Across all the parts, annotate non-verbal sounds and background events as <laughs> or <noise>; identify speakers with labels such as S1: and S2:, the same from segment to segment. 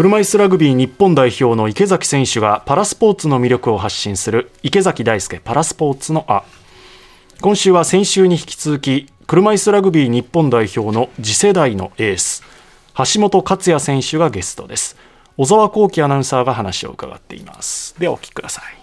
S1: 車椅子ラグビー日本代表の池崎選手がパラスポーツの魅力を発信する池崎大輔パラスポーツのあ今週は先週に引き続き車椅子ラグビー日本代表の次世代のエース橋本克也選手がゲストです。小沢光輝アナウンサーが話を伺っています。ではお聞きください。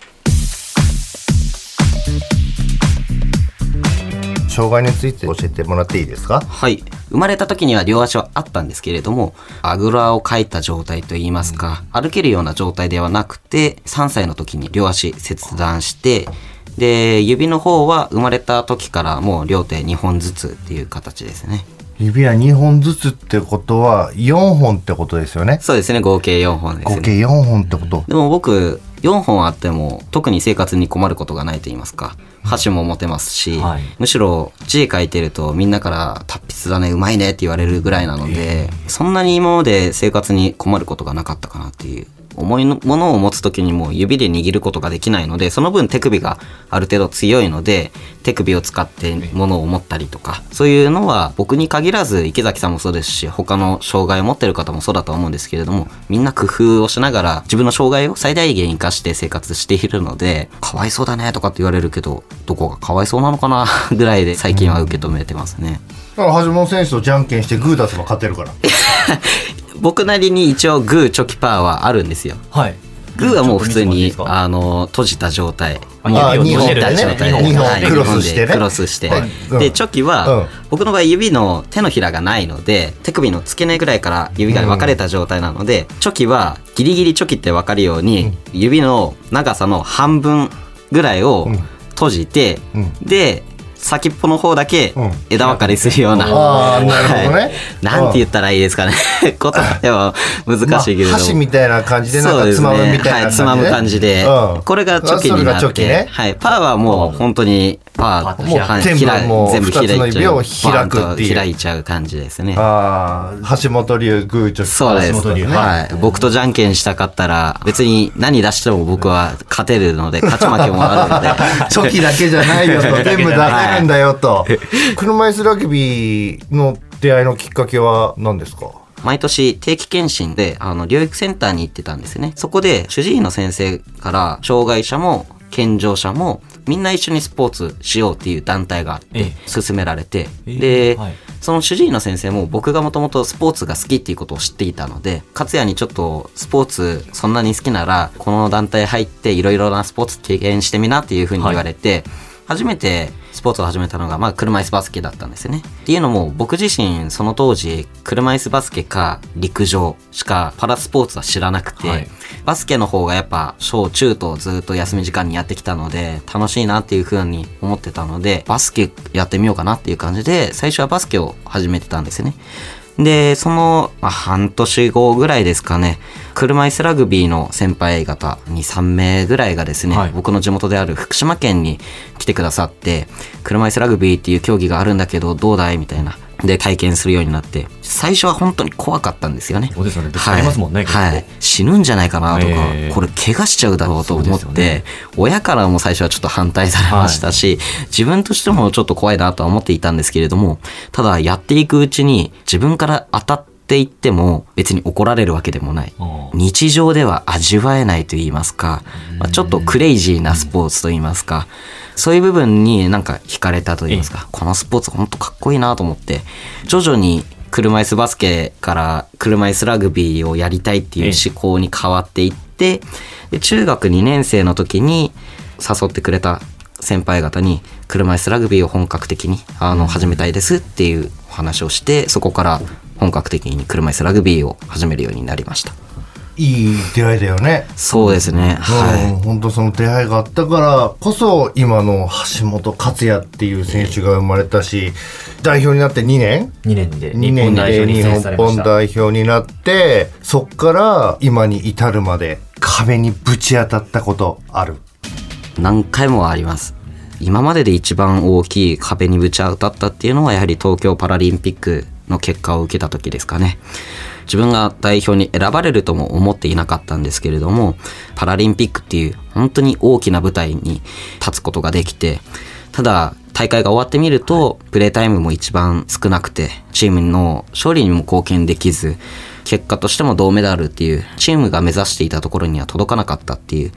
S2: 障害について教えてもらっていいですか？
S3: はい。生まれた時には両足はあったんですけれどもあぐらをかいた状態といいますか、うん、歩けるような状態ではなくて3歳の時に両足切断してで指の方は生まれた時からもう両手2本ずつっていう形ですね。
S2: 指は2本ずつってことは4本ってことですよね？
S3: そうですね。合計4本ですね。
S2: 合計4本ってこと。
S3: でも僕4本あっても特に生活に困ることがないと言いますか箸も持てますし、はい、むしろ字書いてるとみんなから達筆だねうまいねって言われるぐらいなのでそんなに今まで生活に困ることがなかったかなっていう重いものを持つ時にも指で握ることができないのでその分手首がある程度強いので手首を使って物を持ったりとかそういうのは僕に限らず池崎さんもそうですし他の障害を持ってる方もそうだと思うんですけれどもみんな工夫をしながら自分の障害を最大限生かして生活しているのでかわいそうだねとかって言われるけどどこがかわいそうなのかな <laughs> ぐらいで最近は受け止めてますね。
S2: だから橋本選手とじゃんけんしてグー出せば勝てるから <laughs>
S3: 僕なりに一応グーチョキパーはあるんですよ。はい。グーはもう普通にあの閉じた状態。
S2: あ2本で。ね。2本クロスしてね。
S3: クロスして、でチョキは、僕の場合指の手のひらがないので手首の付け根ぐらいから指が分かれた状態なので、チョキはギリギリチョキって分かるように、指の長さの半分ぐらいを閉じて、で先っぽの方だけ枝分かれするような、うん、
S2: あなるほどね、はい、
S3: なんて言ったらいいですかね。<laughs> 言葉では難しいけれど、まあ、
S2: 箸みたいな感じでなんかつまむみたいな感じで、ね、はい、
S3: つまむ感じで、うん、これがチョキになって、ね、はい、パーはもう本当にパー
S2: もう全部もう全部開いちゃう。開くっていう。
S3: 開いちゃう感じですね。
S2: ああ橋本流グーチョキ
S3: そうです、ね、はい、僕とじゃんけんしたかったら別に何出しても僕は勝てるので勝ち負けもあるので。<laughs>
S2: チョキだけじゃないよと <laughs> 全部出せるんだよと。車椅子ラグビーの出会いのきっかけは何ですか？
S3: 毎年定期検診であの療育センターに行ってたんですね。そこで主治医の先生から障害者も健常者もみんな一緒にスポーツしようっていう団体があって勧められて、ええ、で、はい、その主治医の先生も僕がもともとスポーツが好きっていうことを知っていたので勝也にちょっとスポーツそんなに好きならこの団体入っていろいろなスポーツ経験してみなっていうふうに言われて、はい。初めてスポーツを始めたのが、まあ、車椅子バスケだったんですよね。っていうのも、僕自身、その当時、車椅子バスケか陸上しかパラスポーツは知らなくて、はい、バスケの方がやっぱ小中とずっと休み時間にやってきたので、楽しいなっていう風に思ってたので、バスケやってみようかなっていう感じで、最初はバスケを始めてたんですよね。で、その、まあ、半年後ぐらいですかね、車椅子ラグビーの先輩方2、3名ぐらいがですね、はい、僕の地元である福島県に来てくださって、車椅子ラグビーっていう競技があるんだけど、どうだいみたいな。で体験するようになって最初は本当に怖かったんですよね。
S1: そうですよね。はい、ますもんね。
S3: はい。死ぬんじゃないかなとか、えー、これ怪我しちゃうだろうと思って、ね、親からも最初はちょっと反対されましたし、はい、自分としてもちょっと怖いなとは思っていたんですけれども、ただやっていくうちに自分から当たっていっても別に怒られるわけでもない。日常では味わえないと言いますか、まあ、ちょっとクレイジーなスポーツと言いますか、そういう部分になんか惹かれたと言いますか、このスポーツ本当かっこいいなと思って、徐々に車椅子バスケから車椅子ラグビーをやりたいっていう思考に変わっていって、で中学2年生の時に誘ってくれた先輩方に車椅子ラグビーを本格的にあの始めたいですっていうお話をしてそこから本格的に車椅子ラグビーを始めるようになりました。
S2: いい出会いだよね。
S3: そうですね。
S2: はい。本当その出会いがあったからこそ今の橋本勝也っていう選手が生まれたし、代表になって2年
S1: ?2 年で。
S2: 2年で日本代表になって、そっから今に至るまで壁にぶち当たったことある
S3: 何回もあります。今までで一番大きい壁にぶち当たったっていうのはやはり東京パラリンピックの結果を受けた時ですかね。自分が代表に選ばれるとも思っていなかったんですけれども、パラリンピックっていう本当に大きな舞台に立つことができて、ただ大会が終わってみると、プレータイムも一番少なくて、チームの勝利にも貢献できず、結果としても銅メダルっていう、チームが目指していたところには届かなかったっていう。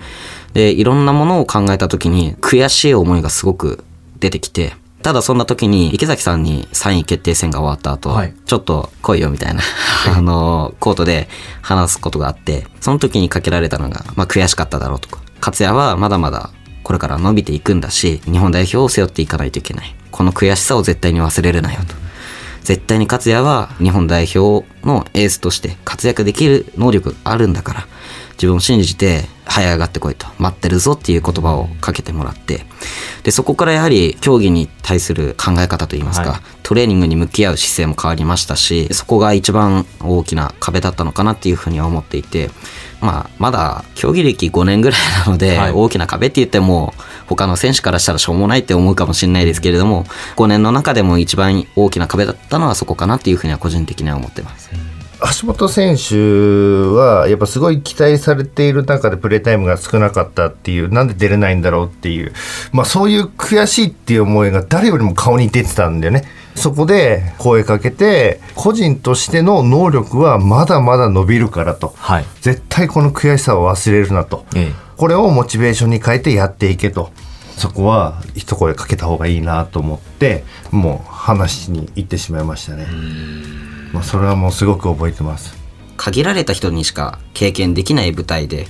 S3: で、いろんなものを考えた時に、悔しい思いがすごく出てきて、ただそんな時に池崎さんに3位決定戦が終わった後、
S1: はい
S3: ちょっと来いよみたいな、あの、コートで話すことがあって、その時にかけられたのが、まあ悔しかっただろうとか、勝也はまだまだこれから伸びていくんだし、日本代表を背負っていかないといけない。この悔しさを絶対に忘れるなよと。絶対に勝也は日本代表のエースとして活躍できる能力があるんだから、自分を信じて這い上がってこいと。待ってるぞっていう言葉をかけてもらって。でそこからやはり競技に対する考え方といいますか、
S1: はい。
S3: トレーニングに向き合う姿勢も変わりましたしそこが一番大きな壁だったのかなっていうふうには思っていてまあまだ競技歴5年ぐらいなので、
S1: はい。
S3: 大きな壁って言っても他の選手からしたらしょうもないって思うかもしれないですけれども5年の中でも一番大きな壁だったのはそこかなっていうふうには個人的には思ってます。
S2: 橋本選手はやっぱすごい期待されている中でプレータイムが少なかったっていうなんで出れないんだろうっていう、まあ、そういう悔しいっていう思いが誰よりも顔に出てたんだよね。そこで声かけて個人としての能力はまだまだ伸びるからと。
S1: はい。
S2: 絶対この悔しさを忘れるなと。
S1: ええ。
S2: これをモチベーションに変えてやっていけと。そこは一声かけた方がいいなと思ってもう話に行ってしまいましたね。まあ、それはもうすごく覚えてます。
S3: 限られた人にしか経験できない舞台で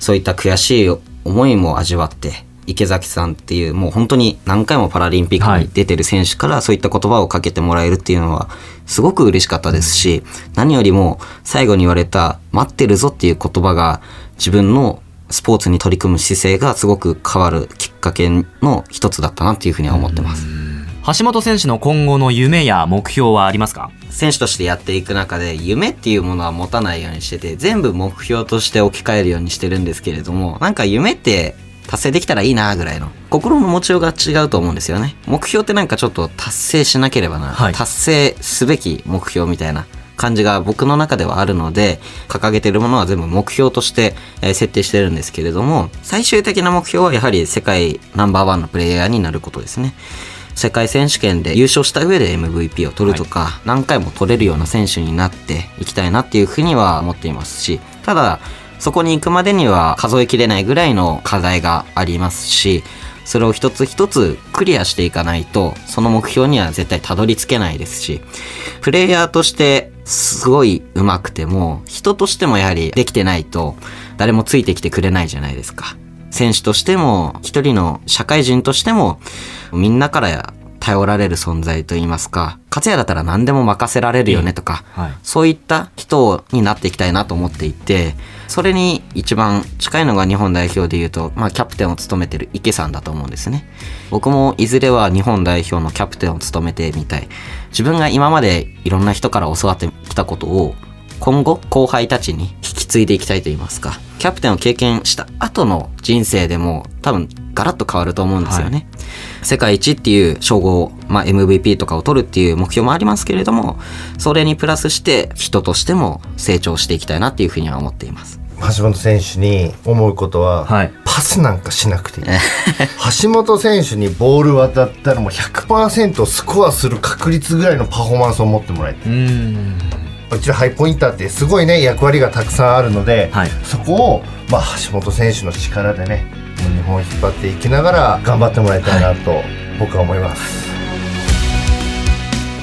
S3: そういった悔しい思いも味わって池崎さんっていうもう本当に何回もパラリンピックに出てる選手からそういった言葉をかけてもらえるっていうのはすごく嬉しかったですし何よりも最後に言われた「待ってるぞ」っていう言葉が自分のスポーツに取り組む姿勢がすごく変わるきっかけの一つだったなっていうふうには思ってます。
S4: 橋本選手の今後の夢や目標はありますか？
S3: 選手としてやっていく中で夢っていうものは持たないようにしてて全部目標として置き換えるようにしてるんですけれどもなんか夢って達成できたらいいなぐらいの心の持ちようが違うと思うんですよね。目標ってなんかちょっと達成しなければな、
S4: はい。
S3: 達成すべき目標みたいな感じが僕の中ではあるので掲げてるものは全部目標としてえー設定してるんですけれども最終的な目標はやはり世界ナンバーワンのプレイヤーになることですね世界選手権で優勝した上で MVP を取るとか、何回も取れるような選手になっていきたいなっていうふうには思っていますしただそこに行くまでには数えきれないぐらいの課題がありますしそれを一つ一つクリアしていかないとその目標には絶対たどり着けないですしプレイヤーとしてすごい上手くても人としてもやはりできてないと誰もついてきてくれないじゃないですか選手としても一人の社会人としてもみんなから頼られる存在といいますか勝也だったら何でも任せられるよねとか、
S4: はい。
S3: そういった人になっていきたいなと思っていてそれに一番近いのが日本代表でいうと、まあ、キャプテンを務めてる池さんだと思うんですね。僕もいずれは日本代表のキャプテンを務めてみたい。自分が今までいろんな人から教わってきたことを今後後輩たちに引き継いでいきたいと言いますか。キャプテンを経験した後の人生でも多分ガラッと変わると思うんですよね、世界一っていう称号、まあ、MVP とかを取るっていう目標もありますけれどもそれにプラスして人としても成長していきたいなっていうふうには思っています。
S2: 橋本選手に思うことは、
S4: はい。
S2: パスなんかしなくていい。<laughs> 橋本選手にボール渡ったらもう100%スコアする確率ぐらいのパフォーマンスを持ってもらいたい
S4: うん
S2: うちらハイポインターってすごいね役割がたくさんあるので、
S4: はい。
S2: そこを、まあ、橋本選手の力でね日本を引っ張っていきながら頑張ってもらいたいなと僕は思います、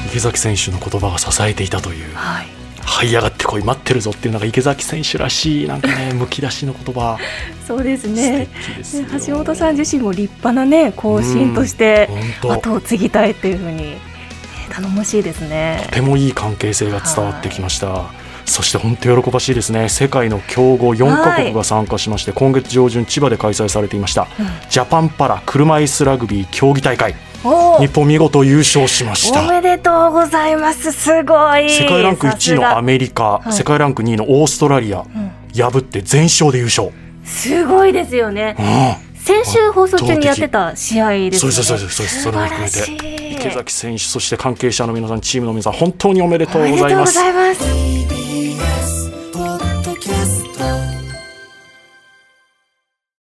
S1: 池崎選手の言葉が支えていたという
S5: はい。
S1: 這い上がってこい待ってるぞっていうのが池崎選手らしいなんかね <laughs> むき出しの言葉。
S5: そうですね。橋本さん自身も立派なね後進として後を継ぎたいっていうふうに、ね頼もしいですね。
S1: とてもいい関係性が伝わってきました。そして本当喜ばしいですね。世界の強豪4カ国が参加しまして、今月上旬千葉で開催されていました、ジャパンパラ車椅子ラグビー競技大会。
S5: お
S1: 日本見事優勝しました。
S5: おめでとうございます。すごい。
S1: 世界ランク1位のア
S5: メ
S1: メリカ、
S5: い。
S1: 世界ランク2位のオーストラリア、破って全勝で優勝、
S5: すごいですよね。
S1: うん
S5: 先週放送中にやってた試合ですよね。
S1: そうそうそう池崎選手そして関係者の皆さんチームの皆さん本当におめでとう
S5: ございます